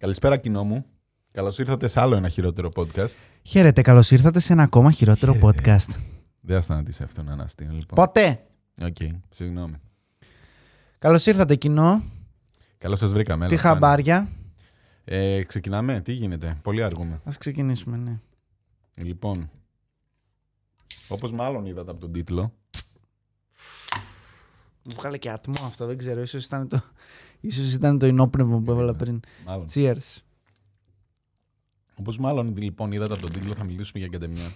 Καλησπέρα, κοινό μου. Καλώς ήρθατε σε άλλο ένα χειρότερο podcast. Χαίρετε, καλώς ήρθατε σε ένα ακόμα χειρότερο Χαίρετε. podcast. Δεν θα σταματήσει αυτό να αναστεί. Λοιπόν. Ποτέ! Οκ, συγγνώμη. Καλώς ήρθατε, κοινό. Καλώς σας βρήκαμε. Τι έλα, Φάνη. χαμπάρια. Ε, ξεκινάμε. Τι γίνεται. Πολύ αργούμε. Α ξεκινήσουμε, ναι. Λοιπόν. Όπως μάλλον είδατε από τον τίτλο. Μου 'βγαλε και ατμό αυτό, δεν ξέρω. Ίσως ήταν το, ίσως ήταν το οινόπνευμα που έβαλα πριν. Μάλλον. Cheers. Όπως μάλλον λοιπόν είδατε από τον τίτλο, θα μιλήσουμε για γκαντεμιά.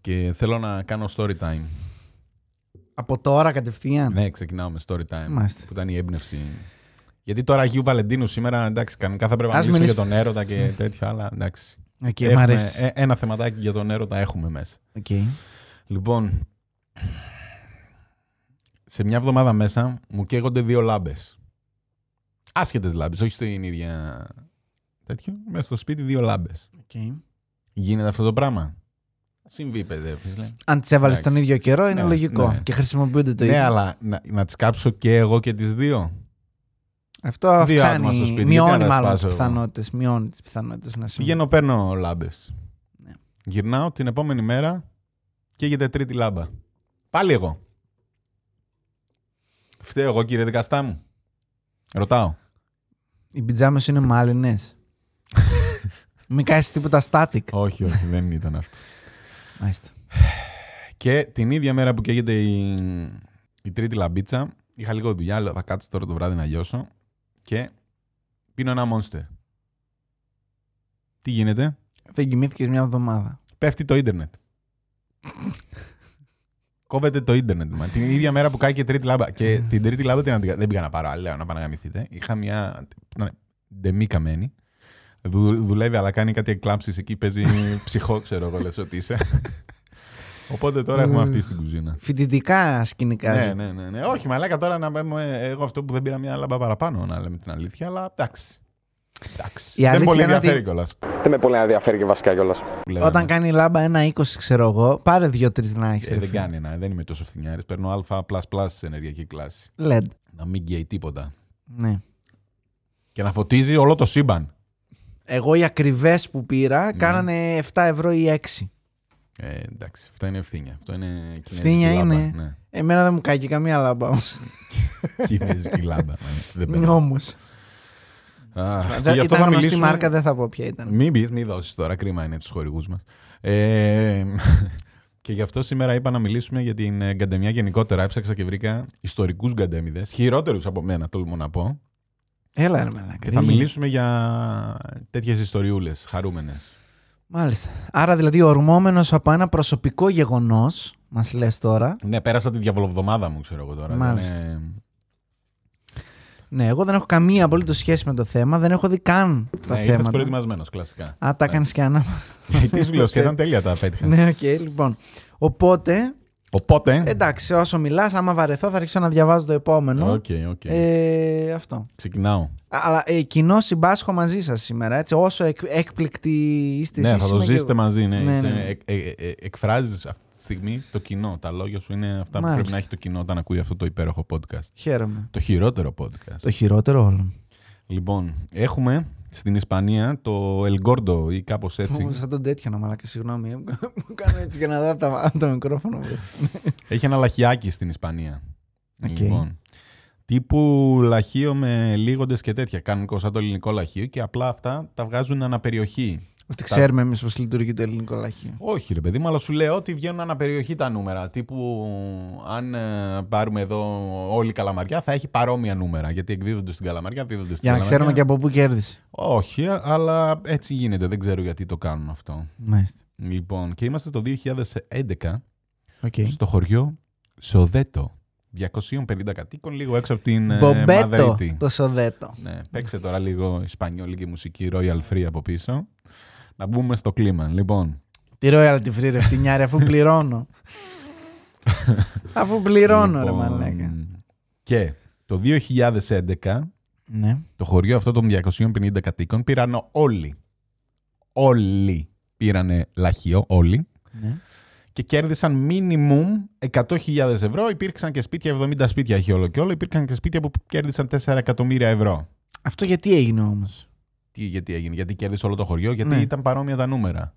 Και θέλω να κάνω story time. Από τώρα κατευθείαν; Ναι, ξεκινάω με story time. Μάλιστα. Που ήταν η έμπνευση. Γιατί τώρα Αγίου Βαλεντίνου σήμερα, εντάξει, κανονικά θα πρέπει να Ας μιλήσουμε μιλήσουμε- για τον έρωτα και τέτοια, αλλά εντάξει. Οκ, μ' Έχουμε- αρέσει. ε, ένα θεματάκι για τον έρωτα έχουμε μέσα. Οκ. Λοιπόν, σε μια εβδομάδα μέσα μου καίγονται δύο λάμπες. Άσχετες λάμπες, όχι στην ίδια. τέτοιο. Μέσα στο σπίτι δύο λάμπες. Οκ. Γίνεται αυτό το πράγμα. Συμβαίνει, παιδί, φίλε. Αν τις έβαλες Εντάξει. τον ίδιο καιρό, είναι Ναι, λογικό. ναι. Και χρησιμοποιούνται το ναι, ίδιο. αλλά να, να τις κάψω και εγώ και τις δύο. Αυτό Δύο άτομα στο αυξάνει. σπίτι, γιατί Μειώνει να τα μάλλον τις σπάσω εγώ. πιθανότητες. Μειώνει τις πιθανότητες να συμβεί. Πηγαίνω, παίρνω λάμπες. Ναι. Γυρνάω την επόμενη μέρα καίγεται τρίτη λάμπα. Πάλι εγώ. Φταίω εγώ, κύριε δικαστά μου. Ρωτάω. Οι πιτζάμες σου είναι μάλινες. Μην κάνεις τίποτα static. όχι, όχι, δεν ήταν αυτό. Μάλιστα. Και την ίδια μέρα που καίγεται η, η τρίτη λαμπίτσα, είχα λίγο δουλειά, λέω θα κάτσω τώρα το βράδυ να λιώσω και πίνω ένα monster. Τι γίνεται, Δεν κοιμήθηκες μια εβδομάδα. πέφτει το ίντερνετ. Κόβεται το ίντερνετ. Μα. Την ίδια μέρα που κάει και η τρίτη λάμπα. Και την τρίτη λάμπα την αντικα- δεν πήγα να πάρω άλλη, λέω να πάω να γαμηθείτε. Είχα μια ναι, ντεμή καμένη. Δου, δουλεύει, αλλά κάνει κάτι εκλάμψει εκεί. Παίζει ψυχό, ξέρω εγώ, λες ότι είσαι. Οπότε τώρα έχουμε αυτή στην κουζίνα. Φοιτητικά σκηνικά. Ναι, ναι, ναι, ναι. Όχι, μαλάκα τώρα να πούμε εγώ αυτό που δεν πήρα μια λάμπα παραπάνω, να λέμε την αλήθεια, αλλά εντάξει. Εντάξει. Η δεν αλήθεια πολύ είναι ότι- ενδιαφέρει κιόλας. Δεν με πολύ ενδιαφέρει και βασικά κιόλας. Όταν κάνει λάμπα ένα 20, ξέρω εγώ, πάρε δύο-τρεις να έχεις. Ε, δεν κάνει ένα, δεν είμαι τόσο φθηνιάρης. Παίρνω Α σε ενεργειακή κλάση. LED. Να μην γκέει τίποτα. Ναι. Και να φωτίζει όλο το σύμπαν. Εγώ οι ακριβές που πήρα Ναι. κάνανε 7 ευρώ ή 6. Ε, εντάξει, αυτό είναι ευθύνια. Αυτό είναι κινέζικη Ευθύνια λάμπα. είναι. Ναι. Εμένα δεν μου κάει και καμία λάμπα όμως. κινέζικη λάμπα. ναι. δεν παίρνω. Όμω. Αχ, και γι' αυτό Ήταν θα γνωστή μιλήσουμε. μάρκα, δεν θα πω ποια ήταν. Μην πεις, μην δώσεις τώρα. Κρίμα είναι τους χορηγούς μας. Ε, και γι' αυτό σήμερα είπα να μιλήσουμε για την ε, γκαντεμιά γενικότερα. Έψαξα και βρήκα ιστορικούς γκαντέμιδε. Χειρότερους από μένα, τολμώ να πω. Έλα, ρε μαλάκα. Και δεν θα γίνεται. μιλήσουμε για τέτοιες ιστοριούλες χαρούμενες. Μάλιστα. Άρα δηλαδή ορμόμενος από ένα προσωπικό γεγονός, μας λες τώρα. Ναι, πέρασα τη διαολοβδομάδα μου, ξέρω εγώ τώρα. Μάλιστα. Δεν είναι- Ναι, εγώ δεν έχω καμία απολύτως σχέση με το θέμα, δεν έχω δει καν τα Ναι, ήρθες θέματα. προετοιμασμένος, κλασικά. Α, τα έκανες και ανά. Τις σου λέω, σχεδόν τέλεια τα πέτυχα. ναι, οκ, λοιπόν. Οπότε, Οπότε. εντάξει, όσο μιλάς, άμα βαρεθώ, θα αρχίσω να διαβάζω το επόμενο. Οκ, οκ. Ε, αυτό. Ξεκινάω. Αλλά ε, κοινό συμπάσχω μαζί σας σήμερα. Έτσι, όσο εκ, έκπληκτοι είστε Ναι, εσείς, θα το είμαι και ζήσετε εγώ. μαζί. Ναι, Ναι, Είσαι- ναι, ναι. ε- ε- ε- εκφράζεις αυτή τη στιγμή το κοινό. Τα λόγια σου είναι αυτά που Μάλιστα. πρέπει να έχει το κοινό όταν ακούει αυτό το υπέροχο podcast. Χαίρομαι. Το χειρότερο podcast. Το χειρότερο όλων. Λοιπόν, έχουμε στην Ισπανία το El Gordo ή κάπως έτσι. Όπως σαν τον τέτοιο να μαλάκα, συγγνώμη. Μου κάνω έτσι για να δω από, τα, από το μικρόφωνο. Έχει ένα λαχιάκι στην Ισπανία. Οκ. Λοιπόν, τύπου λαχείο με λίγοντες και τέτοια. Κανονικό σαν το ελληνικό λαχείο και απλά αυτά τα βγάζουν ανά περιοχή. Ότι ξέρουμε εμείς πώς λειτουργεί το ελληνικό λαχείο. Όχι ρε παιδί μου, αλλά σου λέω ότι βγαίνουν ανά περιοχή τα νούμερα. Τύπου αν ε, πάρουμε εδώ όλη η Καλαμαριά θα έχει παρόμοια νούμερα. Γιατί εκδίδονται στην Καλαμαριά, εκδίδονται στην Για να Καλαμαριά. ξέρουμε και από πού κέρδισε. Όχι, αλλά έτσι γίνεται. Δεν ξέρω γιατί το κάνουν αυτό. Μάλιστα. Λοιπόν, και είμαστε το 2011 Οκ. στο χωριό Σοδέτο. 250 κατοίκων, λίγο έξω από την ε, Μπομπέτο Μαδρίτη. το σοδέτο. Ναι, παίξε τώρα λίγο ισπανιόλικη μουσική Royal Free από πίσω. Να μπούμε στο κλίμα. Λοιπόν, Τι royalty free ρε φτηνιάρη, αφού πληρώνω. αφού πληρώνω ρε Λοιπόν, μαλάκα. Και το 2011 Ναι. το χωριό αυτό των 250 κατοίκων πήραν όλοι. Όλοι πήρανε λαχείο, όλοι. ναι. Και κέρδισαν minimum 100.000 ευρώ. Υπήρξαν και σπίτια, 70 σπίτια έχει όλο και όλο. Υπήρχαν και σπίτια που κέρδισαν 4 εκατομμύρια ευρώ. Αυτό γιατί έγινε όμως; Τι, γιατί έγινε, γιατί κέρδισε όλο το χωριό, γιατί Ναι. ήταν παρόμοια τα νούμερα.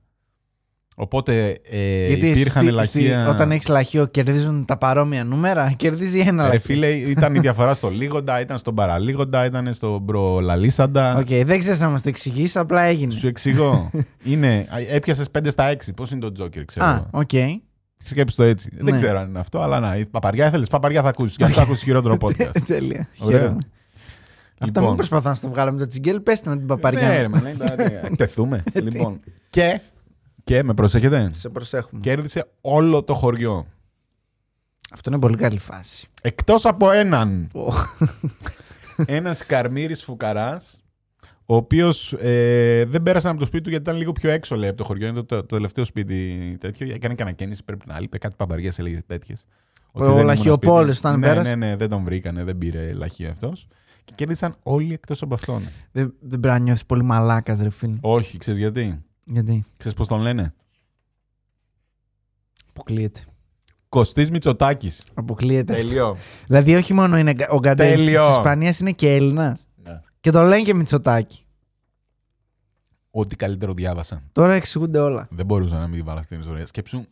Οπότε ε, γιατί υπήρχαν στη- λαχεία. στη- όταν έχεις λαχείο κερδίζουν τα παρόμοια νούμερα, κερδίζει ένα Ρε λαχείο. φίλε, ήταν η διαφορά στο λήγοντα, ήταν στον παραλήγοντα, ήταν στον προλαλήσαντα. Οκ, δεν ξέρεις να μας το εξηγήσει, απλά έγινε. Σου εξηγώ. είναι, έπιασες 5 στα 6. Πώς είναι το Τζόκερ, ξέρω. Α, εγώ. οκ. Σκέψου το έτσι. Ναι. Δεν ξέρω αν είναι αυτό, αλλά να. η Παπαριά ήθελε, παπαριά θα ακούσεις. Και αυτό ακούσεις χειρότερο podcast. Τέλεια. Ωραία. Χαίρομαι. Αυτά Λοιπόν. μην προσπαθώ να στο βγάλω με το τσιγκέλ, πέστε να την παπαριά. Ναι, ρε, μα, ναι, ναι, ναι. Εκτεθούμε. λοιπόν. Και, και με προσέχετε; Σε προσέχουμε. Κέρδισε όλο το χωριό. Αυτό είναι πολύ καλή φάση. Εκτός από έναν. Οχ. Ένας καρμύρης φουκαράς, ο οποίος ε, δεν πέρασε από το σπίτι του γιατί ήταν λίγο πιο έξω λέει, από το χωριό. Είναι το, το, το τελευταίο σπίτι τέτοιο. Έκανε κανένα κίνηση, πρέπει να είπε κάτι παπαριές, έλεγε τέτοιες. Ο Λαχιοπόλης όταν ναι, πέρασε. Ναι, ναι, δεν τον βρήκανε, δεν πήρε λαχείο αυτός. Και κέρδισαν όλοι εκτός από αυτόν. Δεν, δεν πρέπει να νιώθεις πολύ μαλάκας, ρε φίλε. Όχι, ξέρεις γιατί; Γιατί; Ξέρεις πώς τον λένε; αποκλείεται. Κωστής Μητσοτάκης. Αποκλείεται. αυτό. Τέλειο. Δηλαδή, όχι μόνο είναι ο Γκαντέλης της Τέλειο. Ισπανίας, είναι και Έλληνας. Ναι. Και το λένε και Μητσοτάκη. Ό,τι καλύτερο διάβασα. Τώρα εξηγούνται όλα. Δεν μπορούσα να μην βάλω αυτή την ιστορία. Σκέψου,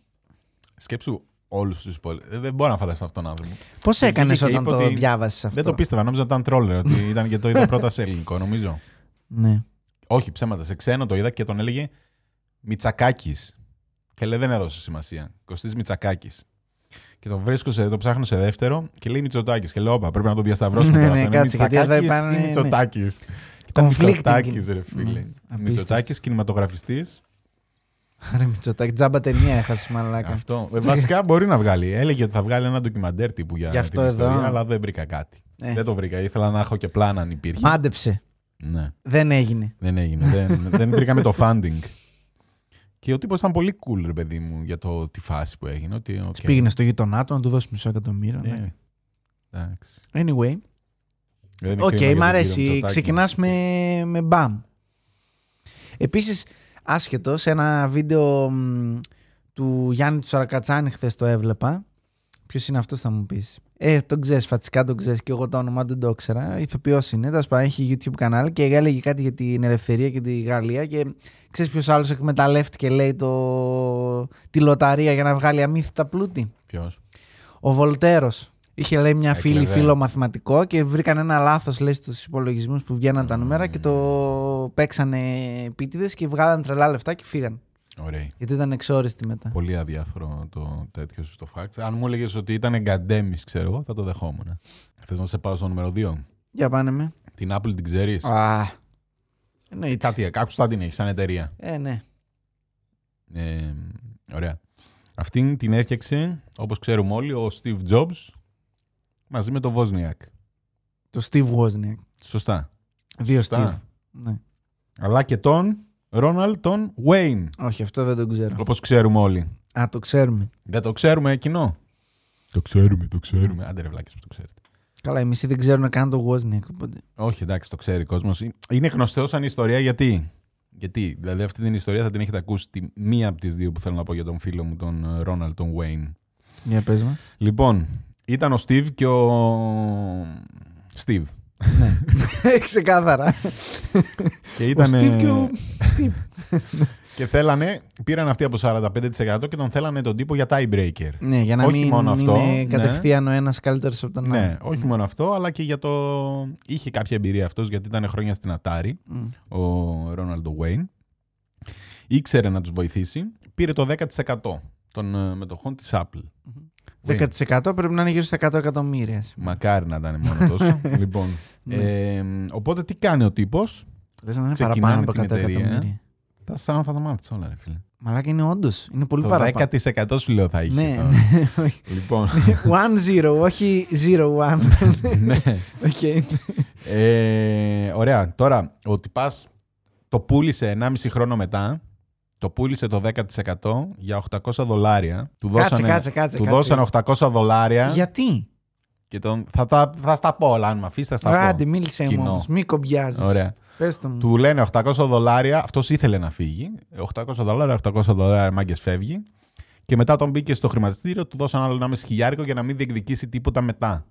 σκέψου όλους τους υπόλοιπους. Δεν μπορώ να φανταστώ αυτόν τον άνθρωπο. Πώς Και έκανες βγήκε και όταν είπε το ότι διάβασες αυτό. Δεν το πίστευα, νόμιζα ότι ήταν τρόλερ, ότι ήταν και το είδα πρώτα σε ελληνικό, νομίζω. Ναι. Όχι, ψέματα. Σε ξένο το είδα και τον έλεγε Μιτσακάκη. Και λέει δεν έδωσε σημασία. Κωστής Μιτσακάκη. Και το βρίσκω, σε, το ψάχνω σε δεύτερο και λέει Μητσοτάκης. Και λέω, Όπα, πρέπει να το διασταυρώσουμε. Ναι, τώρα. ναι, Αυτό είναι κάτσε, γιατί εδώ Μητσακάκης υπάρχουν, ή ναι. Μητσοτάκης. Ήταν Conflicting Μητσοτάκης, είναι. ρε φίλε. Ναι, απίστευτο. Μητσοτάκης, κινηματογραφιστής. Ρε Μητσοτάκη, τζάμπα ταινία έχασες μαλάκα. Αυτό. Ε, Βασικά μπορεί να βγάλει. Έλεγε ότι θα βγάλει ένα ντοκιμαντέρ τύπου για Γι' αυτό την εδώ. ιστορία, αλλά δεν βρήκα κάτι. Ε, Δεν το βρήκα. Ήθελα να έχω και πλάνα αν υπήρχε. Μάντεψε. Ναι. Δεν έγινε. Δεν έγινε. δεν, δεν βρήκαμε το funding. Και ο τύπος ήταν πολύ cool, ρε παιδί μου, για το τη φάση που έγινε. Ότι, okay. Πήγαινε στο γείτονά του να του δώσει μισό εκατομμύριο. ναι. Ε, εντάξει. Anyway. Δεν είναι Οκ, κρίμα για μ' τον αρέσει. κύριο Μητσοτάκη. Ξεκινάς με, με μπαμ. Επίσης, άσχετο, σε ένα βίντεο μ, του Γιάννη του Σαρακατσάνη χθες το έβλεπα. Ποιος είναι αυτός, θα μου πεις. Ε, τον ξέρεις, φατσικά τον ξέρεις και εγώ το όνομα δεν το ήξερα. Ηθοποιός είναι, τέλος πάντων έχει YouTube κανάλι και έλεγε κάτι για την ελευθερία και τη Γαλλία. Και ξέρεις ποιος άλλος εκμεταλλεύτηκε, λέει, το... τη λοταρία για να βγάλει αμύθιτα πλούτη; Ποιος; Ο Βολτέρος. Είχε λέει μια φίλη Έκλεβε. φίλο μαθηματικό και βρήκαν ένα λάθος λέει στους υπολογισμούς που βγαίναν τα νούμερα και το παίξανε επίτηδες και βγάλαν τρελά λεφτά και φύγαν. Ωραία. Γιατί ήταν εξόριστοι μετά. Πολύ αδιάφορο το τέτοιο σου στο fact. Αν μου έλεγες ότι ήταν εγκαντέμις, ξέρω εγώ, θα το δεχόμουν. Θες να σε πάω στο νούμερο 2. Για πάνε με. Την Apple την ξέρεις; Α. Εννοείται. Κάτι, άκουσα την έχεις σαν εταιρεία. Ε, ναι. Ε, ωραία. Αυτήν την έφτιαξε, όπως ξέρουμε όλοι, ο Steve Jobs μαζί με τον Wozniak. Το Steve Wozniak. Σωστά. Δύο Σωστά. Steve. Ναι. Αλλά και τον Ronald τον Wayne. Όχι, αυτό δεν το ξέρω. Όπως ξέρουμε όλοι. Α, το ξέρουμε. Δεν το ξέρουμε κοινό. Το ξέρουμε, το ξέρουμε. Άντε ρε βλάκες που το ξέρετε. Καλά, οι μισοί δεν ξέρουν καν το Wozniak. Οπότε... Όχι, εντάξει, το ξέρει ο κόσμος. Είναι γνωστό σαν ιστορία γιατί; Γιατί, δηλαδή αυτή την ιστορία θα την έχετε ακούσει τη μία από τις δύο που θέλω να πω για τον φίλο μου, τον ε, Ronald τον Wayne. Για πες μου. Λοιπόν, ήταν ο Steve και ο. Steve. ναι. Ξεκάθαρα. Και Ο ήταν. Steve και ο Steve. Και θέλανε, πήραν αυτοί από 45% και τον θέλανε τον τύπο για tiebreaker. ναι, για να Όχι μην μόνο αυτό, είναι ναι. κατευθείαν ο ένας καλύτερος από τον Ναι, άλλο. όχι μόνο αυτό, αλλά και για το. Είχε κάποια εμπειρία αυτός γιατί ήταν χρόνια στην Atari, Μμ. ο Ρόναλντο Wayne. Ήξερε να τους βοηθήσει. Πήρε το 10% των ε, μετοχών της Apple. 10% πρέπει να είναι γύρω στα 100 εκατομμύρια. Μακάρι να ήταν μόνο τόσο. λοιπόν. Ναι. Ε, οπότε τι κάνει ο τύπος; Λες να είναι ξεκινάνε παραπάνω από την 100 εταιρεία. εκατομμύρια; Θα σαν θα τα μάθεις όλα, ρε φίλε. Μαλάκα είναι όντως. Είναι πολύ το παραπάνω. 10% σου λέω θα είχε. Ναι, τώρα. ναι, όχι. λοιπόν. One zero, όχι zero one. ναι. Οκ. Ε, ωραία. Τώρα, ο τυπάς το πούλησε 1,5 χρόνο μετά. Το πούλησε το 10% για 800 δολάρια. Του Κάτσε, δώσανε, κάτσε, κάτσε. του κάτσε. δώσανε 800 δολάρια. Γιατί; Και τον, θα, τα, θα στα πω όλα, αν με αφήσει, θα στα Άντε, πω. μίλησε μου Κοινό. όμως. Μη κομπιάζεις. Ωραία. Πες το μου. Του λένε 800 δολάρια. Αυτός ήθελε να φύγει. 800 δολάρια, 800 δολάρια, μάγκες φεύγει. Και μετά τον μπήκε στο χρηματιστήριο, του δώσαν άλλο 1,5 χιλιάρικο για να μην διεκδικήσει τίποτα μετά.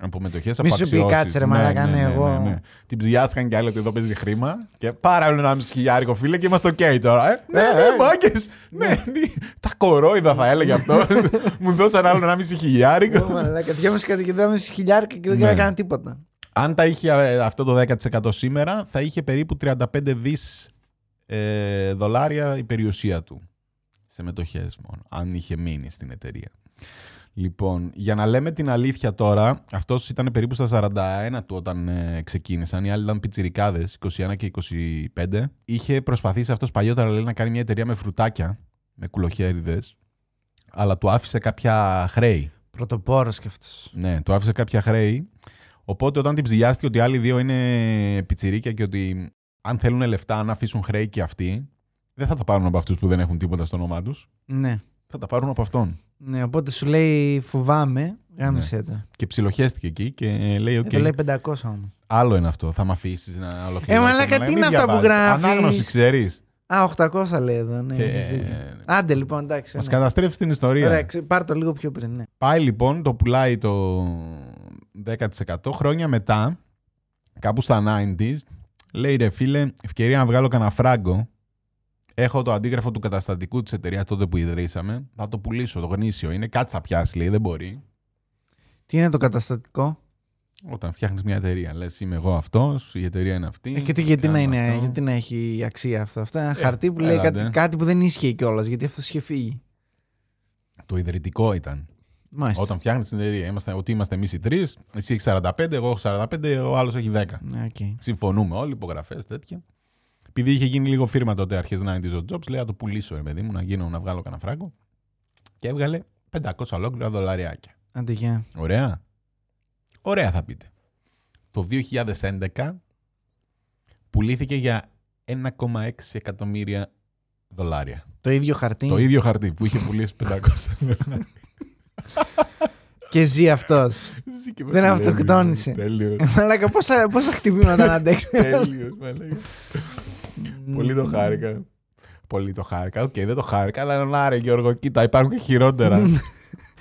Από μετοχές, Μη από σου πει, αξιώσεις. «Κάτσε, ρε, μαλάκα, ναι, εγώ». Την ψυλλιάστηκαν κι άλλοι ότι εδώ παίζει χρήμα. Και πάρα άλλο ένα χιλιάρικο φίλε και είμαστε οκ τώρα. Ε. Ναι, ναι, μάγκες. Ναι, τι- τα κορόιδα θα έλεγε αυτό. Μου δώσαν άλλο ένα μισή χιλιάρικο. Μαλάκα, δυόμιση κάτι και δυόμιση χιλιάρικα και δεν Ναι. έκανα τίποτα. Αν τα είχε ε, αυτό το 10% σήμερα, θα είχε περίπου 35 δις ε, δολάρια η περιουσία του σε μετοχές μόνο, αν είχε μείνει στην εταιρεία. Λοιπόν, για να λέμε την αλήθεια τώρα, αυτός ήταν περίπου στα 41 του όταν ε, ξεκίνησαν, οι άλλοι ήταν πιτσιρικάδες, 21 και 25. Είχε προσπαθήσει αυτός παλιότερα λέει, να κάνει μια εταιρεία με φρουτάκια, με κουλοχέριδες, αλλά του άφησε κάποια χρέη. Πρωτοπόρος κι αυτός. Ναι, του άφησε κάποια χρέη. Οπότε όταν την ψυλλιάστηκε ότι οι άλλοι δύο είναι πιτσιρίκια και ότι αν θέλουν λεφτά να αφήσουν χρέη και αυτοί, δεν θα τα πάρουν από αυτούς που δεν έχουν τίποτα στο όνομά τους. Ναι. Θα τα πάρουν από αυτόν. ναι. Οπότε σου λέει φοβάμαι, γάμισε το. Και ψιλοχέστηκε εκεί και λέει: Οκ, Εδώ λέει 500 όμως. άλλο είναι αυτό. Θα με αφήσεις να ολοκληρώσω. Ε, μαλάκα, Μην τι είναι αυτά που διαβάζεις. γράφεις; Ανάγνωση, ξέρεις. Α, 800 λέει εδώ. Ναι, Και, έχεις δίκιο. ε, Άντε λοιπόν, εντάξει. Μας ναι. καταστρέφεις την ιστορία. Ωραία, ξε- πάρ' το λίγο πιο πριν. Ναι. Πάει λοιπόν, το πουλάει το 10% χρόνια μετά, κάπου στα 90s, λέει ρε φίλε, ευκαιρία να βγάλω κανένα φράγκο. Έχω το αντίγραφο του καταστατικού της εταιρείας τότε που ιδρύσαμε. Θα το πουλήσω, το γνήσιο. Είναι κάτι θα πιάσει, λέει, δεν μπορεί. Τι είναι το καταστατικό; Όταν φτιάχνεις μια εταιρεία, λες: Είμαι εγώ αυτός, η εταιρεία είναι αυτή. Ε, και τι, γιατί, να κάνουμε είναι, αυτό. γιατί να έχει αξία αυτό. Αυτό είναι ένα χαρτί που λέει έλατε. κάτι, κάτι που δεν ίσχυε κιόλας, γιατί αυτός είχε φύγει. Το ιδρυτικό ήταν. Μάλιστα. Όταν φτιάχνεις την εταιρεία, είμαστε, ότι είμαστε εμείς οι τρεις, εσύ έχεις 45, εγώ έχω 45, ο άλλος έχει 10. Ναι, οκ. Συμφωνούμε όλοι, υπογραφές, τέτοια. Επειδή είχε γίνει λίγο φίρμα τότε αρχές να είναι ο Jobs, λέει να το πουλήσω, ρε παιδί μου, να γίνω να βγάλω κανένα φράγκο. Και έβγαλε 500 ολόκληρα δολαριάκια. Άντε, γεια. Ωραία. Ωραία θα πείτε. Το 2011 πουλήθηκε για 1,6 εκατομμύρια δολάρια. Το ίδιο χαρτί. Το ίδιο χαρτί που είχε πουλήσει 500 δολάρια. Και ζει αυτός. Δεν αυτοκτόνησε. Τέλειος. Μαλάκα, πόσα, πόσα χτυπήματα να αντέξεις. Τέλειος, μαλάκα. Πολύ το χάρηκα. Πολύ το χάρηκα. Οκ, δεν το χάρηκα, αλλά να ρε Γιώργο, κοίτα, υπάρχουν και χειρότερα.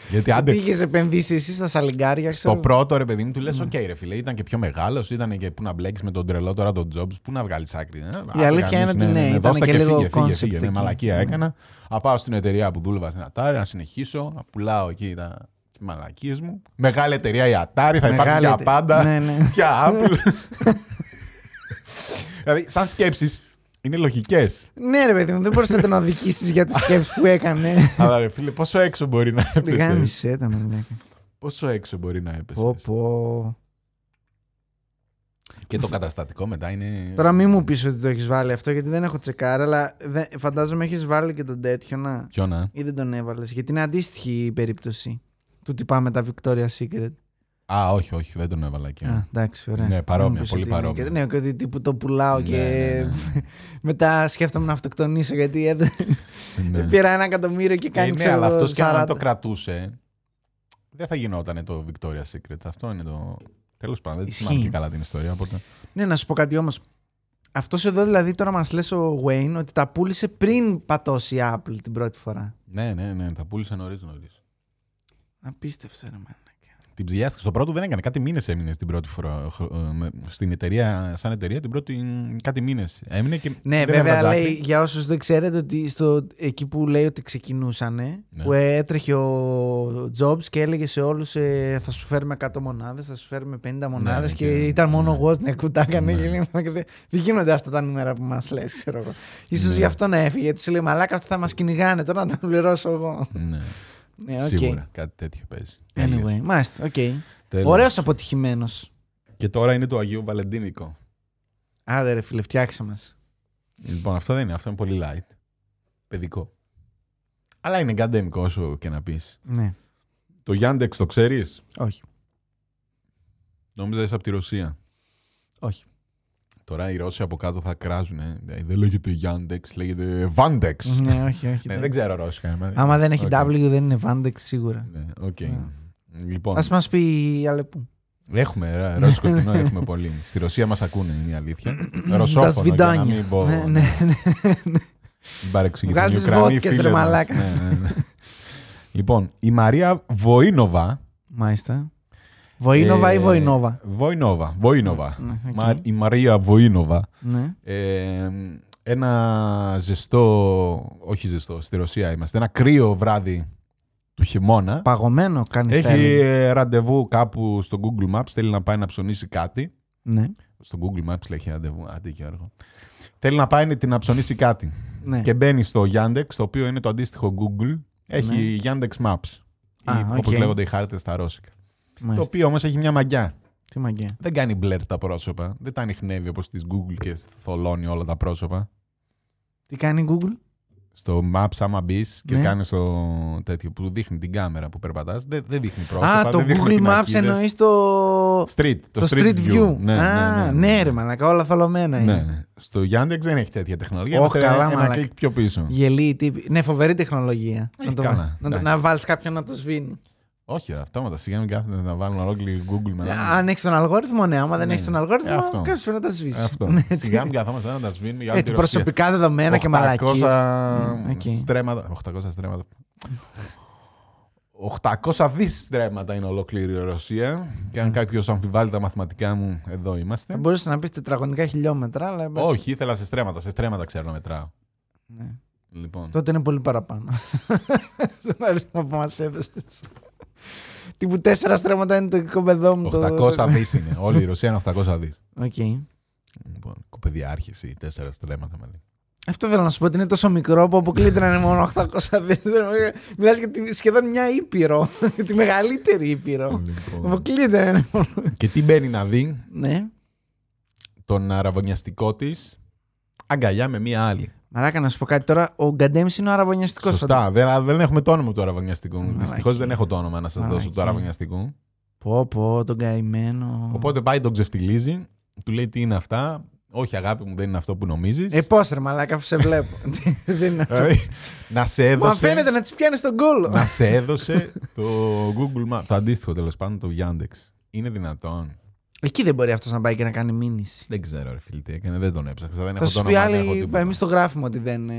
Γιατί Τι άντε, είχες επενδύσει εσύ στα σαλιγκάρια, στο ξέρω. πρώτο ρε παιδί μου, του λες: Οκ, ρε φίλε, ήταν και πιο μεγάλος, ήταν και που να μπλέξεις με τον τρελό τώρα τον Jobs, πού να βγάλεις άκρη. ε, άντε αλήθεια είναι κανείς, ότι ναι, ήταν δώσ' τα και λίγο φύγε, φύγε, concept φύγε, ναι, εκεί. μαλακία Ναι. έκανα. Να πάω στην εταιρεία που δούλευα στην Atari, να συνεχίσω, να πουλάω εκεί τα μαλακίες μου. Μεγάλη εταιρεία η Atari, θα υπάρχει Μεγάλη για τε- πάντα. Ναι, ναι. Πια Apple. δηλαδή, σαν σκέψεις είναι λογικές. Ναι, ρε παιδί μου, δεν μπορούσε να τον οδηγήσεις για τις σκέψεις που έκανε. Αλλά ρε φίλε, πόσο έξω μπορεί να έπεσε. Γάμισε τα μαλάκα. Πόσο έξω μπορεί να έπεσε. Πω, πω. Και το καταστατικό μετά είναι. Τώρα μην μου πεις ότι το έχεις βάλει αυτό γιατί δεν έχω τσεκάρει, αλλά δεν, φαντάζομαι έχεις βάλει και τον τέτοιο να. Ποιο να; Ή δεν τον έβαλες. Γιατί είναι αντίστοιχη η περίπτωση του τι πάμε τα Victoria's Secret. Α, όχι, όχι, δεν τον έβαλα εκεί. Α, εντάξει, ωραία. Ναι, παρόμοια, Μην μου πεις πολύ ότι είναι παρόμοια. Και, ναι, και ότι τύπου το πουλάω Ναι, και ναι, ναι. μετά σκέφτομαι να αυτοκτονήσω γιατί έδω- Ναι. πήρα ένα εκατομμύριο και Ε, κάνει ναι, ξέρω, αλλά αυτός και αν 40. το κρατούσε, δεν θα γινόταν το Victoria's Secret. Αυτό είναι το. Τέλος πάντων, δεν Ισχύει. θυμάμαι και καλά την ιστορία. Οπότε... Ναι, να σου πω κάτι όμως. Αυτός εδώ δηλαδή τώρα μας λες ο Wayne ότι τα πούλησε πριν πατώσει η Apple την πρώτη φορά. Ναι, ναι, ναι, τα πούλησε νωρίς νωρίς. Απίστευτο, ρε μάνα. Την ψηλιάστηκε. Στο πρώτο δεν έκανε. Κάτι μήνες έμεινε στην πρώτη φορά. χ- ε, με- Στην εταιρεία, σαν εταιρεία, την πρώτη. Κάτι μήνες έμεινε και. Ναι, δεν βέβαια έβγαζε λέει άκρη. για όσους δεν ξέρετε ότι στο, εκεί που λέει ότι ξεκινούσαν, Ναι. που έτρεχε ο Jobs και έλεγε σε όλους θα σου φέρουμε 100 μονάδες, θα σου φέρουμε 50 μονάδες ναι, και, και- ήταν μόνο ναι. ο Wozniak που τα έκανε. Ναι. Και λέει, «Μα και δεν, δεν γίνονται αυτά τα νούμερα που μας λες, ξέρω εγώ. σου Ναι. γι' αυτό να έφυγε. Γιατί σου λέει Μαλάκα, αυτό θα μας κυνηγάνε τώρα να τα πληρώσω εγώ. Ναι, Ναι, οκ. σίγουρα κάτι τέτοιο παίζει. Τέλειος. Anyway, μάλιστα, οκ. Τέλειος. Ωραίος αποτυχημένος. Και τώρα είναι το Αγίου Βαλεντίνικο. Άντε ρε φίλε, φτιάξε μας. Λοιπόν, αυτό δεν είναι. Αυτό είναι πολύ light. Παιδικό. Αλλά είναι γκαντέμικο όσο και να πεις. Ναι, Το Yandex το ξέρεις; όχι. Νόμιζα είσαι από τη Ρωσία. όχι. Τώρα οι Ρώσοι από κάτω θα κράζουν. Ε. Δεν λέγεται Yandex, λέγεται Vandex. ναι, όχι, όχι. ναι, δεν ξέρω Ρώσικα. εμένα. Άμα δεν έχει Οκ. W δεν είναι Vandex σίγουρα. Ναι, οκ. Ναι. Λοιπόν, Ας μας πει η Αλεπού. έχουμε ρε, ρώσικο κοινό, έχουμε πολύ. Στη Ρωσία μας ακούνε, είναι η αλήθεια. Τα Ρωσόφωνο, ντα σβιντάνια. μην πω... Ναι, ναι, ναι. Μην παρεξηγηθούν Βγάλ' οι τις Ουκρανοί βότκες, ρε φίλοι μας. μαλάκα. Ναι, ναι, ναι. λοιπόν, η Μαρία Βοήνοβα Μάλιστα. Βοήνοβα Ε, ή Βοηνόβα. Βοηνόβα. Βοήνοβα. Ναι, οκ. Μα- η Μαρία Βοήνοβα. Ναι. Ε, ένα ζεστό, όχι ζεστό, στη Ρωσία είμαστε, ένα κρύο βράδυ του χειμώνα. Παγωμένο κάνει Έχει στέλνει. ε, ραντεβού κάπου στο Google Maps, θέλει να πάει να ψωνίσει κάτι. Ναι. Στο Google Maps λέει έχει ραντεβού, άντε και έργο. Θέλει να πάει να ψωνίσει κάτι. ναι. Και μπαίνει στο Yandex, το οποίο είναι το αντίστοιχο Google. Έχει Yandex Maps. Α, ή, οκ. όπως λέγονται οι χάρτες στα ρώσικα. Το Μάλιστα. οποίο όμως έχει μια μαγκιά. Τι μαγκιά. Δεν κάνει blur τα πρόσωπα. Δεν τα ανιχνεύει όπως στις Google και θολώνει όλα τα πρόσωπα. Τι κάνει η Google; Στο Maps, άμα μπεις και Ναι. κάνεις το τέτοιο που δείχνει την κάμερα που περπατάς, δεν, δεν δείχνει πρόσωπα. Α, το δεν δείχνει Google Maps πινακίδες. εννοείς το... Street, το, το Street View. Ναι, Α, ναι, ναι, ρε μαλάκα, όλα θολωμένα είναι. Ναι. Στο Yandex δεν έχει τέτοια τεχνολογία. Όχι, Είμαστε καλά, ένα μαλάκα. κλικ πιο πίσω. Γελοίοι τύποι. Ναι, φοβερή τεχνολογία. Έχει να το, καλά, να, το- εντάξει. να βάλεις κάποιον να το σβήνει. Όχι, ρε, αυτόματα. Σιγά μην κάθεται να βάλουν ολόκληρη Google με ένα. Αν έχεις τον αλγόριθμο, ναι. Άμα δεν Ναι. έχεις τον αλγόριθμο, Ε, αυτό. κάποιος πρέπει να τα σβήσει. Αυτό. Ναι, Σιγά τι- μην καθόμαστε να τα σβήνουμε για Ε, όλη τι τη Ρωσία. προσωπικά δεδομένα και 800 μαλακίες. μ, Οκ. στρέμματα. 800 στρέμματα. 800 δις στρέμματα είναι ολόκληρη η Ρωσία. Και αν κάποιος αμφιβάλλει τα μαθηματικά μου, εδώ είμαστε. Θα μπορούσες να πεις τετραγωνικά χιλιόμετρα, αλλά. εν πάση- Όχι, ήθελα σε στρέμματα. Σε στρέμματα ξέρω να μετράω. Ναι. Λοιπόν. Τότε είναι πολύ παραπάνω. Τον αριθμό που μας έδωσες. Τύπου τέσσερα στρέμματα είναι το οικόπεδό μου. το- 800 δις είναι. Όλη η Ρωσία είναι 800 δις. Οκ. Λοιπόν, οικοπεδιάρχης, ή τέσσερα στρέμματα μάλλον. Αυτό θέλω να σου πω ότι είναι τόσο μικρό που αποκλείται να είναι μόνο 800 δις. Μιλάς για τη- σχεδόν μια ήπειρο. τη μεγαλύτερη ήπειρο. Λοιπόν. Αποκλείται να είναι μόνο. Και τι μπαίνει να δει; Ναι. τον αραβωνιαστικό της αγκαλιά με μία άλλη. Μαράκα να σου πω κάτι τώρα. Ο Γκαντέμις είναι ο αραβωνιαστικός. Σωστά. Δεν, δεν έχουμε το όνομα του αραβωνιαστικού. Μαλακία. Δυστυχώς δεν έχω το όνομα να σας δώσω του Μαλακία. αραβωνιαστικού. Πω, πω, τον καημένο. Οπότε πάει τον ξεφτιλίζει, του λέει τι είναι αυτά. Όχι, αγάπη μου, δεν είναι αυτό που νομίζεις. Ε, πώς ρε μαλάκα, αφού σε βλέπω. Δεν είναι αυτό. να σε Μα έδωσε. φαίνεται να τις πιάνεις στον κόλλο. να σε έδωσε το Google Maps. Το αντίστοιχο τέλος πάντων, το Yandex. Είναι δυνατόν. Εκεί δεν μπορεί αυτός να πάει και να κάνει μήνυση. Δεν ξέρω, ρε φίλε, τι έκανε. Δεν τον έψαξα. Δεν Θα έχω σου το πει όνομα. δεν έχω άλλοι, τίποτα. εμείς το γράφουμε ότι δεν. ε,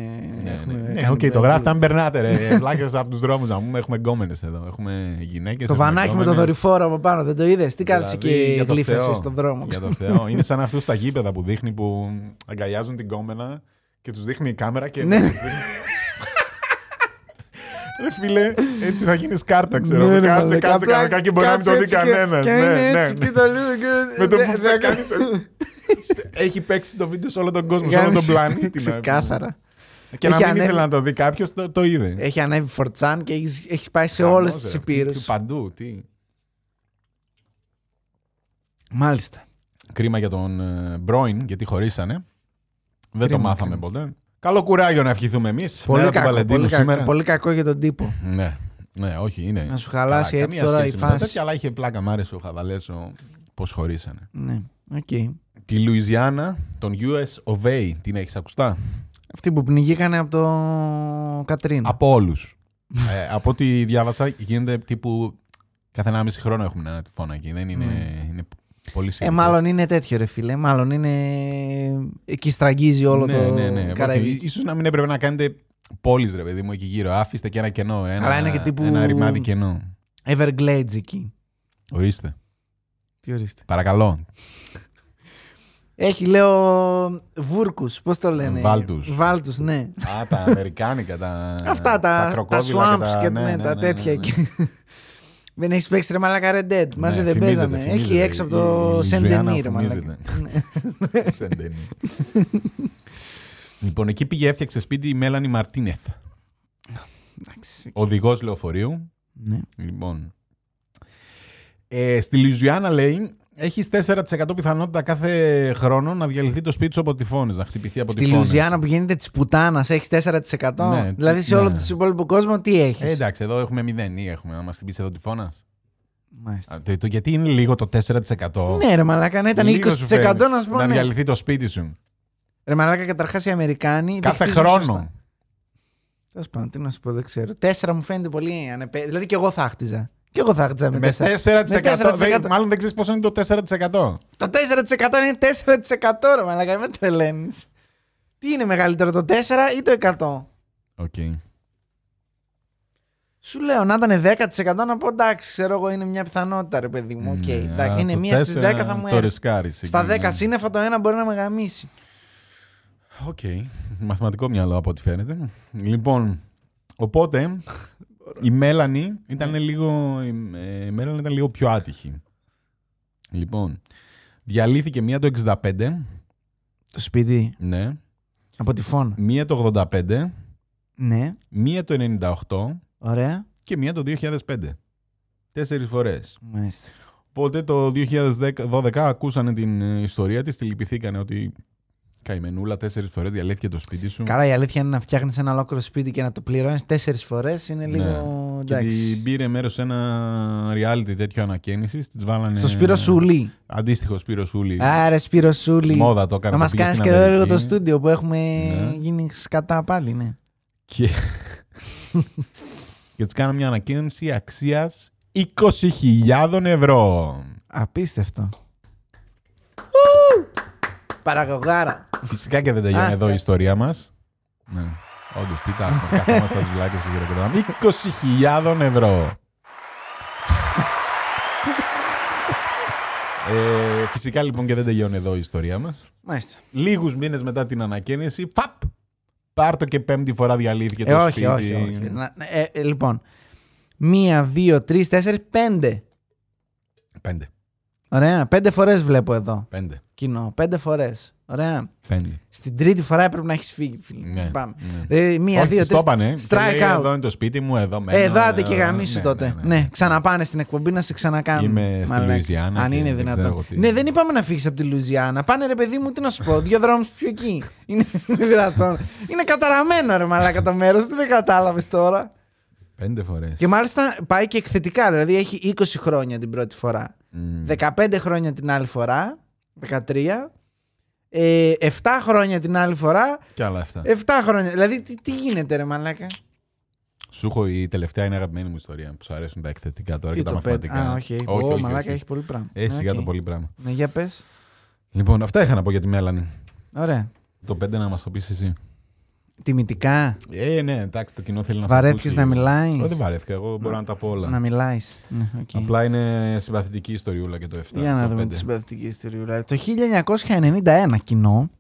Ναι, έχουμε ναι, ναι, κάνει οκ, το το- γράφετε αν περνάτε, ρε. Βλάκες από τους δρόμους να πούμε. Έχουμε γκόμενες εδώ. Έχουμε γυναίκες. Το βανάκι με το δορυφόρο από πάνω, δεν το είδες; Τι κάθεσαι Δηλαδή, και για το γλύφεσαι Θεό. στον δρόμο; Για το Θεό. Είναι σαν αυτούς τα γήπεδα που δείχνει που αγκαλιάζουν την γκόμενα και τους δείχνει η κάμερα και. Ναι. τους δείχνει- Ρε φίλε, έτσι θα γίνεις κάρτα, ξέρω. Ναι, ρε, Κάτσε, μαλάκα. κάτσε Απλά κανονικά και μπορεί να μην το κάτσε δει έτσι και- κανένας. Και είναι έτσι και το λίγο. και- Με το δεν- που δεν- θα κάνεις... Έχει παίξει το βίντεο σε όλο τον κόσμο, σε όλο Κάνεις- τον πλανήτη. να πούμε. Ξεκάθαρα. Και να Έχει μην ανέβει- ήθελε να το δει κάποιος, το, το είδε. Έχει ανέβει φορτσάν και έχει έχεις πάει σε Χαμός, όλες ρε. τις Τι- υπήρους. τι- Παντού, τι. Μάλιστα. Κρίμα για τον ε, Μπρόιν, γιατί χωρίσανε. Δεν το Κρίμα, μάθαμε κρίμα. ποτέ. Καλό κουράγιο να ευχηθούμε εμείς. Πολύ κακό, πολύ, κακό, πολύ κακό για τον τύπο. Ναι, ναι, όχι, είναι. Να σου χαλάσει Καλά, έτσι καμία τώρα σχέση η με το φάση. τέτοιο, αλλά είχε πλάκα, μ' άρεσε ο χαβαλές όπως χωρίσανε. Ναι, οκ. Τη Λουιζιάννα, the US of A, την έχεις ακουστά; Αυτοί που πνιγήκανε από το Κατρίνα. Από όλους. ε, από ό,τι διάβασα, γίνεται τύπου. Κάθε 1,5 χρόνο έχουμε ένα τυφώνα εκεί. Δεν είναι, Ναι. είναι πολύ Ε, σύντομο. μάλλον είναι τέτοιο ρε φίλε. Μάλλον είναι. Εκεί στραγγίζει όλο ναι, το ναι, ναι. Καραϊβική. Ίσως να μην έπρεπε να κάνετε πόλεις, ρε παιδί μου, εκεί γύρω. Άφηστε και ένα κενό. Ένα, Αλλά είναι και τύπου- ένα ρημάδι κενό. Everglades εκεί. Ορίστε. Τι ορίστε. Παρακαλώ. Έχει, λέω, βούρκους. Πώς το λένε; Βάλτους. Βάλτους, ναι. Α, τα αμερικάνικα, τα. Αυτά τα, τα, κροκόδιλα swamps και, ναι, ναι, ναι, τα ναι, τέτοια ναι, ναι. εκεί. Δεν έχεις παίξει ρε μαλάκα Red Dead. Μαζί Ναι, δεν φημίζεται, παίζαμε. Έχει φημίζεται. έξω από Η- το η Σεντενί, Ζουιάννα ρε μαλάκα. φημίζεται. Σεντενί. Λοιπόν, εκεί πήγε, έφτιαξε σπίτι η Μέλανη Μαρτίνεθ. Εντάξει, Οδηγός λεωφορείου. Ναι. Λοιπόν. Ε, στη Λιζουιάννα λέει έχεις 4% πιθανότητα κάθε χρόνο να διαλυθεί το σπίτι σου από τυφώνες, να χτυπηθεί από Στη τυφώνες. Λουζιάννα που γίνεται της πουτάνας έχεις 4%. Ναι, δηλαδή σε ναι. όλο τον υπόλοιπο κόσμο τι έχεις; Ε, εντάξει, εδώ έχουμε μηδέν ή έχουμε να μα χτυπήσει εδώ τυφώνας. Μάλιστα. Το, το, γιατί είναι λίγο το 4%. Ναι, ρε Μαλάκα, να ήταν 20% Λίγο σου φαίνεται. να σου πω. Να ναι. διαλυθεί το σπίτι σου. Ρε Μαλάκα, καταρχάς οι Αμερικάνοι. Κάθε δεν χτίζουν χρόνο. σωστά. Τέλος πάντων, τι να σου πω, δεν ξέρω. Τέσσερα μου φαίνεται πολύ ανεπέ... Δηλαδή και εγώ θα χτίζα. Και εγώ θα χτίζα με, Με 4%. τέσσερα. Με 4%. δεν- μάλλον δεν ξέρεις πόσο είναι το 4%. Το 4% είναι 4% ρε Μαλάκα, με τρελαίνεις. Τι είναι μεγαλύτερο, το 4 ή το 100. Οκ. Σου λέω να ήταν 10% να πω εντάξει, ξέρω εγώ είναι μια πιθανότητα ρε παιδί μου. Οκ, Ναι, εντάξει, αλλά είναι το μία στις 10 τέσσερα θα μου Το έρθει. ρισκάρεις Στα εκεί, 10 ναι. σύννεφα το ένα μπορεί να με γαμήσει. Οκ. Μαθηματικό μυαλό από ό,τι φαίνεται. Λοιπόν, οπότε η Μέλανη ήταν λίγο, η ε, η Μέλανη ήταν λίγο πιο άτυχη. Λοιπόν, διαλύθηκε μία το 65, Το σπίτι ναι, από τη φόνα. μία το 85, Ναι, μία το 98 ωραία. και μία το 2005. Τέσσερις φορές. Μάλιστα. Οπότε το 2012 ακούσανε την ε, ιστορία της, τη λυπηθήκανε ότι καημενούλα τέσσερις φορές διαλύθηκε το σπίτι σου. Καλά, η αλήθεια είναι να φτιάχνεις ένα ολόκληρο σπίτι και να το πληρώνεις τέσσερις φορές είναι λίγο. Ναι. Και εντάξει. την πήρε μέρος σε ένα reality τέτοιο ανακαίνιση. Της βάλανε. Στο Σπύρο Σούλη. Αντίστοιχο Σπύρο Σούλη. Άρε, Σπύρο Σούλη. Μόδα το έκανε. Να μας το πήγε κάνεις στην και εδώ Αμερική. έργο το στούντιο που έχουμε Ναι. γίνει σκατά πάλι, ναι. Και, και της κάναμε μια ανακαίνιση αξίας 20.000 ευρώ. Απίστευτο. Ου! Παραγωγάρα. Φυσικά και δεν τελειώνει Α. εδώ η ιστορία μας. Ναι. Όντως, τι τα έχουμε. Καθόμαστε σαν του βλάκε και χειροκροτάμε. 20.000 ευρώ. ε, φυσικά λοιπόν και δεν τελειώνει εδώ η ιστορία μας. Μάλιστα. Λίγους μήνες μετά την ανακαίνιση, παπ! Πάρτο και πέμπτη φορά διαλύθηκε το Ε, όχι, σπίτι. όχι, όχι. Να- ε, ε, λοιπόν. Μία, δύο, τρεις, τέσσερις, πέντε. Πέντε. Ωραία. Πέντε φορές βλέπω εδώ Πέντε. Κοινό. Πέντε φορές. Ωραία. Πέντε. Στην τρίτη φορά έπρεπε να έχεις φύγει, φίλε. Ναι, Πάμε. ναι. Ε, μία, όχι, δύο, της το τρεις. έπανε. Και Strike λέει, out. Εδώ είναι το σπίτι μου, εδώ μένω. Ε, εδώ άντε και ε, γαμίσου ναι, τότε. ναι, Ναι, ναι. ξαναπάνε στην εκπομπή να σε ξανακάνουν. Είμαι στη Μαλάκα. Λουιζιάννα Αν και είναι δεν ξέρω δυνατόν. εγώ τι. Ναι, δεν είπαμε να φύγεις από τη Λουιζιάννα. Πάνε ρε παιδί μου, τι να σου πω. Δύο δρόμους πιο εκεί. Είναι δυνατόν. Είναι καταραμένο ρε μαλάκα το μέρος. Τι δεν κατάλαβες τώρα. Πέντε φορές. Και μάλιστα πάει και εκθετικά. Δηλαδή έχει 20 χρόνια την πρώτη φορά. Μμ. 15 χρόνια την άλλη φορά. 13. Ε, 7 χρόνια την άλλη φορά. Και άλλα αυτά. 7 χρόνια. Δηλαδή τι, τι γίνεται ρε μαλάκα; Σου έχω η τελευταία είναι αγαπημένη μου ιστορία που σου αρέσουν τα εκθετικά τώρα Τι και τα το πέτει. μαθηματικά. Α, όχι. όχι, Ω, όχι, μαλάκα όχι. έχει πολύ πράγμα. Ε, σιγά Οκ. το πολύ πράγμα. Ναι, για πες. Λοιπόν, αυτά είχα να πω για τη Μέλανη. Ωραία. Το πέντε να μας το πεις εσύ. Τιμητικά. Ε, ναι, εντάξει, το κοινό θέλει να σε Βαρέθηκες ακούσει. να μιλάει. Όχι, δεν βαρέθηκα. Εγώ μπορώ να τα πω όλα. Να μιλάς. Ναι, οκ. Απλά είναι συμπαθητική ιστοριούλα και το 7. Για να το δούμε πέντε. τη συμπαθητική ιστορία. Το 1991 κοινό.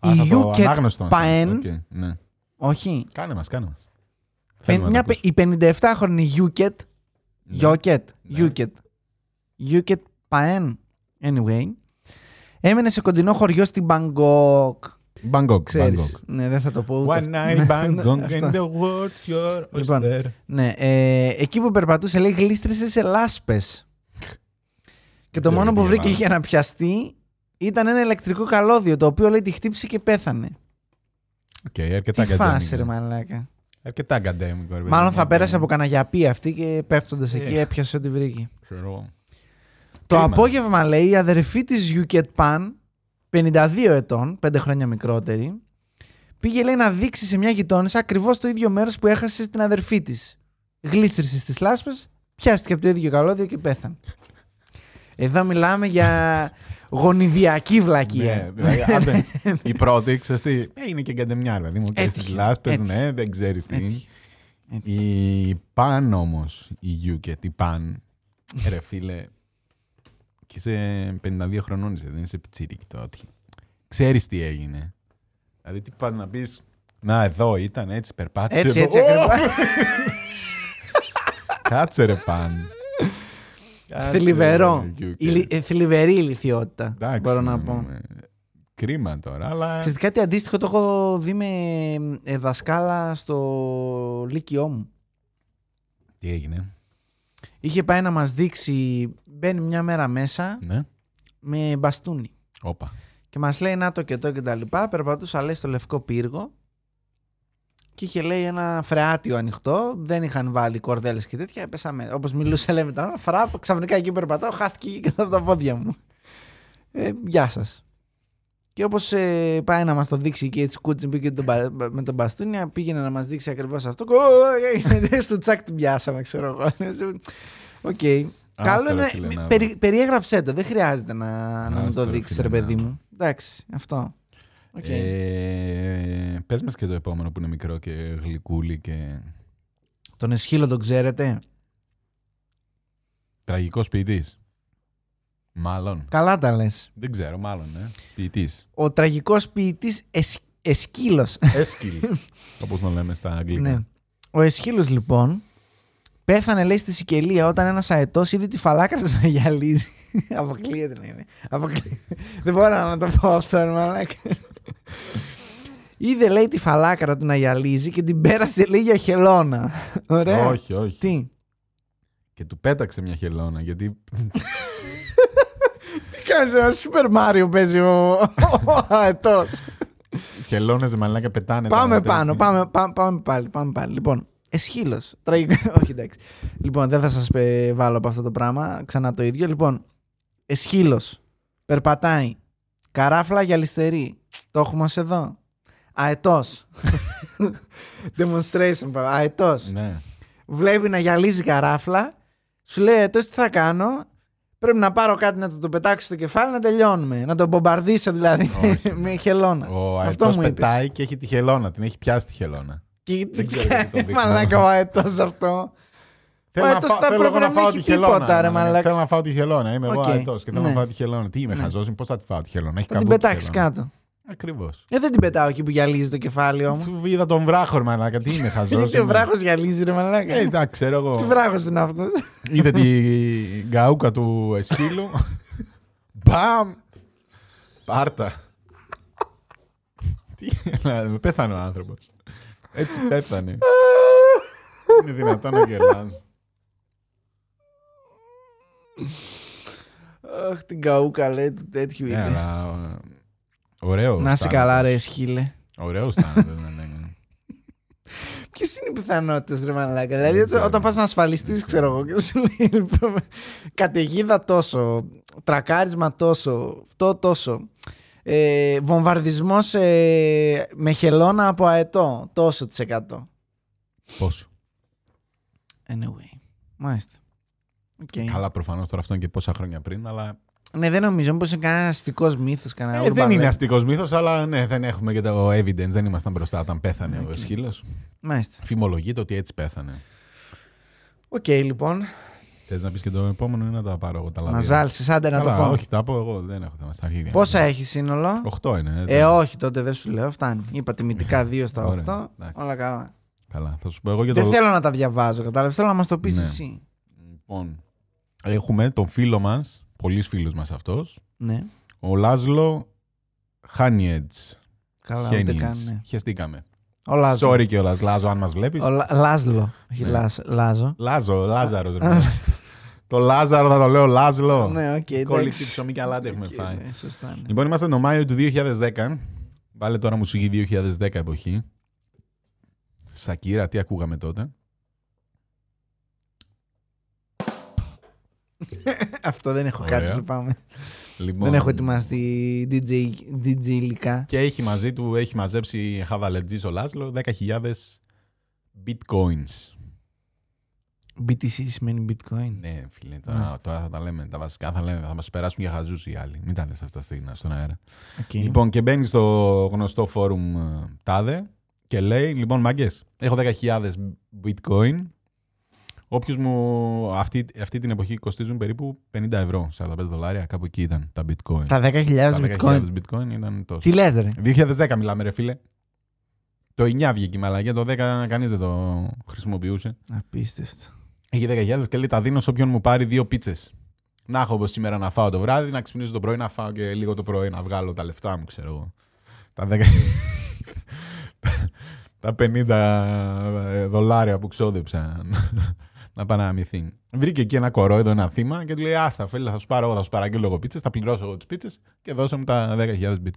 Α, η θα το UKET ανάγνωστο να Paen. κάνω. Οκ, ναι. Όχι. Κάνε μας, κάνε μας. Πεν- Θέλουμε να μια, το πε- η 57χρονη UKET. Ναι. Γιόκετ. Ναι. UKET. UKET Paen. Anyway. Έμενε σε κοντινό χωριό στην Μπαγκόκ. Bangkok, Ξέρεις. Bangkok. Ναι, δεν θα το πω ούτε. One night Bangkok Αυτό. and the world's your Λοιπόν, oyster. Ναι, ε, εκεί που περπατούσε λέει γλίστρησε σε λάσπες. και το ξέρω μόνο γιατί που βρήκε έβαλα. για να πιαστεί ήταν ένα ηλεκτρικό καλώδιο το οποίο λέει τη χτύπησε και πέθανε. Οκ, αρκετά Τι φάση ρε γκαντέμικο. μαλάκα. Αρκετά γκαντέμικο. ρε παιδί Μάλλον μου, θα οκ. πέρασε από καναγιαπή αυτή και πέφτοντας εκεί Ε. έπιασε ό,τι βρήκε. Ξέρω εγώ. Το Κρίμα. απόγευμα λέει η αδερφή της Yuket Pan, 52 ετών, 5 χρόνια μικρότερη, πήγε λέει να δείξει σε μια γειτόνισσα ακριβώς το ίδιο μέρος που έχασε στην αδερφή της. Γλίστρισε στις λάσπες, πιάστηκε από το ίδιο καλώδιο και πέθανε. Εδώ μιλάμε για γονιδιακή βλακεία. Ναι, δηλαδή, άντε, η πρώτη, ξέρεις τι, ε, είναι και γκαντεμιά, ρε παιδί μου. Και Έτυχε, στις λάσπες, έτυχε. ναι, δεν ξέρεις τι. Έτυχε. Η Παν όμως, η Yuket, η Παν, ρε φίλε, και είσαι 52 χρονών είσαι, δεν είσαι πιτσίρικη τώρα. Τι- Ξέρεις τι έγινε. Δηλαδή τι πας να πεις, να εδώ ήταν έτσι, περπάτησε Έτσι, εδώ. έτσι Ω! ακριβώς. Κάτσε ρε Παν. Κάτσε, Θλιβερό. ρε, Yuket. Ηλι- ε, Θλιβερή ηλικιότητα, Εντάξει, μπορώ να ναι, πω. ναι. Κρίμα τώρα, αλλά... Ξέρετε κάτι αντίστοιχο το έχω δει με ε, δασκάλα στο λύκειό μου. Τι έγινε; Είχε πάει να μας δείξει, μπαίνει μια μέρα μέσα Ναι. με μπαστούνι. Όπα. Και μας λέει να το και το και τα λοιπά. Περπατούσα λέει στο λευκό πύργο και είχε λέει ένα φρεάτιο ανοιχτό. Δεν είχαν βάλει κορδέλες και τέτοια. Έπεσαμε, όπως μιλούσε λέει με τον άλλο, φράπ, ξαφνικά εκεί που περπατάω, χάθηκε και κάτω από τα πόδια μου. Ε, γεια σας. Και όπως ε, πάει να μας το δείξει και έτσι κούτσι πήγε τον μπα- με τον μπαστούνια, πήγαινε να μας δείξει ακριβώς αυτό. Ω, έγινε, Στο τσάκ την πιάσαμε, ξέρω εγώ. Οκ. Καλό ρε είναι. φίλε, να- περι- περιέγραψέ το. Δεν χρειάζεται να, να μου Άστο, το ρε δείξεις, φίλε, ρε παιδί να- μου. Εντάξει, αυτό. Οκ. Ε, πες μας και το επόμενο που είναι μικρό και γλυκούλι και... Τον Εσχύλο τον ξέρετε; Τραγικός ποιητής. Μάλλον. Καλά τα λες. Δεν ξέρω, μάλλον, ναι. Ποιητής. Ο τραγικός ποιητής Εσ... Εσκύλος. Έσκυλ. Όπως τον λέμε στα αγγλικά. ναι. Ο Εσχύλος λοιπόν πέθανε λέει στη Σικελία όταν ένας αετός είδε τη φαλάκρα του να γυαλίζει. Αποκλείεται να είναι. Αποκλείεται. Δεν μπορώ να το πω αυτό, ρε μαλάκα. Είδε λέει τη φαλάκρα του να γυαλίζει και την πέρασε λέει για χελώνα. Ωραία. Όχι, όχι. Τι; Και του πέταξε μια χελώνα γιατί. Τι κάνεις ένα Super Mario παίζει ο, ο αετός. Χελώνες μαλάκα πετάνε. Πάμε τώρα, πάνω, τέτοια. πάμε, πάμε, πάμε πάλι, πάμε πάλι. Λοιπόν, εσχύλος. Τραγικό. Όχι, εντάξει. Λοιπόν, δεν θα σας βάλω από αυτό το πράγμα. Ξανά το ίδιο. Λοιπόν, εσχύλος. Περπατάει. Καράφλα γυαλιστερή. Το έχουμε ως εδώ. Αετός. Demonstration. Αετός. Ναι. Βλέπει να γυαλίζει καράφλα. Σου λέει αετός τι θα κάνω; Πρέπει να πάρω κάτι να το, το πετάξω στο κεφάλι να τελειώνουμε. Να τον μπομπαρδίσω δηλαδή Όχι. με χελώνα. Ο Αυτό αετός μου είπες. πετάει και έχει τη χελώνα. Την έχει πιάσει τη χελώνα. Και Δεν τι ξέρω γιατί το κάνει δείχνω. μαλάκα ο αετός αυτό. Θέλω αετός να, θα φά... θέλω πρέπει εγώ να να μην φάω έχει τη χελώνα. τίποτα, ρε μαλάκα. μαλάκα. Θέλω να φάω τη χελώνα. Είμαι εγώ Οκ. αετός και θέλω Ναι. να φάω τη χελώνα. Τι είμαι χαζός, πώς θα τη φάω τη χελώνα. Έχει Θα την καμπούτσι πετάξεις χελώνα. κάτω. Ακριβώς. Ε, δεν την πετάω εκεί που γυαλίζει το κεφάλι μου. Αφού είδα τον βράχο, ρε μαλάκα. Τι είμαι χαζός. Γιατί ο είμαι. βράχος γυαλίζει, ρε μαλάκα. Ε, εντάξει, ξέρω Τι εγώ. βράχος είναι αυτός; Είδε τη γκαούκα του Εσχύλου. Μπαμ! Πάρτα. Τι, να- πέθανε ο άνθρωπος. Έτσι πέθανε. Είναι δυνατόν να γελάς. Αχ, την καούκα λέει του τέτοιου Ναι, είναι. αλλά ε, ωραίος. Να σε στάνει. καλά, ρε σχίλε. Ωραίος στάνει. ναι, ναι, ναι. Ποιες είναι οι πιθανότητες, ρε μαλάκα; Δηλαδή, Δεν ξέρω. όταν πας να ασφαλιστείς, Δεν ξέρω εγώ, και σου λέει λοιπόν, καταιγίδα τόσο, τρακάρισμα τόσο, αυτό τόσο. Ε, Βομβαρδισμός με χελώνα από αετό, τόσο τοις εκατό. Πόσο; Anyway. Μάλιστα. Οκ. Καλά, προφανώς τώρα αυτό είναι και πόσα χρόνια πριν, αλλά Ναι, δεν νομίζω. Μήπως είναι κανένα αστικός μύθος, κανένα Ε, δεν urban είναι legend. αστικός μύθος, αλλά ναι, δεν έχουμε και το evidence. Δεν ήμασταν μπροστά όταν πέθανε ο Οκ. Εσχύλο. Μάλιστα. Φημολογείται ότι έτσι πέθανε. Οκ, λοιπόν. Θες να πεις και το επόμενο ή να τα πάρω εγώ τα λάδια; Να ζάλσει, άντε να Καλά, το πω. Όχι, τα πω εγώ. Δεν έχω θέμα στα αρχίδια. Πόσα έχει σύνολο; 8 είναι. Ε, όχι, τότε δεν σου λέω. Φτάνει. Είπα τιμητικά 2 στα 8. Ωραία, εντάξει. Όλα καλά. Καλά, θα σου πω εγώ και Δεν το. θέλω να τα διαβάζω, κατάλαβες. Θέλω να μας το πεις Ναι. εσύ. Λοιπόν, έχουμε τον φίλο μας, πολύ φίλος μας αυτός, Ναι. ο Λάζλο Χάνιετζ. Καλά, ούτε καν. Ναι. Χεστήκαμε. Ο Λάζο. Sorry κιόλας, Λάζο, αν μας βλέπεις. Ο Λα- Λάζλο. Όχι Ναι. Λάζ- Λάζο. Λάζο, Λάζαρος. το Λάζαρο θα το λέω Λάζλο. Ναι, οκ. Κόλληξη εντάξει. ψωμί και αλάτι έχουμε Οκ, φάει. ναι, Σωστά. ναι. Λοιπόν, είμαστε το Μάιο του 2010. Βάλε τώρα μουσική 2010 εποχή. Σακύρα, τι ακούγαμε τότε. Αυτό δεν έχω Ωραία. κάτι, λυπάμαι. Λοιπόν, Δεν έχω ετοιμαστεί DJ, DJ υλικά. Και έχει μαζί του, έχει μαζέψει χαβαλετζής ο Λάσλο 10.000 bitcoins. BTC σημαίνει bitcoin; Ναι, φίλε, τώρα, Μάλιστα. τώρα θα τα λέμε. Τα βασικά θα, λέμε, θα μας περάσουν για χαζούς οι άλλοι. Μην τα λες αυτά στην- στον αέρα. Οκ. Λοιπόν, και μπαίνει στο γνωστό φόρουμ ε, τάδε και λέει, λοιπόν, μάγκες, έχω 10.000 bitcoin. Όποιος μου αυτή, αυτή την εποχή κοστίζουν περίπου 50 ευρώ, 45 δολάρια, κάπου εκεί ήταν τα bitcoin. Τα 10.000 Τα bitcoin. 10.000 bitcoin ήταν τόσο. Τι λες ρε. 2010 μιλάμε, ρε φίλε. Το 9 βγήκε η μαλακία, το 10 κανείς δεν το χρησιμοποιούσε. Απίστευτο. Έχει 10.000 και λέει τα δίνω σε όποιον μου πάρει δύο πίτσες. Να έχω όπως σήμερα να φάω το βράδυ, να ξυπνήσω το πρωί, να φάω και λίγο το πρωί, να βγάλω τα λεφτά μου, ξέρω εγώ. Τα 10... τα 50 δολάρια που ξόδεψα να πάνε να μυθεί. Βρήκε εκεί ένα κορόιδο, ένα θύμα και του λέει: Άστα, φίλε, θα σου πάρω εγώ, θα σου παραγγείλω εγώ πίτσες, θα πληρώσω εγώ τις πίτσες και δώσε μου τα 10.000 bitcoin.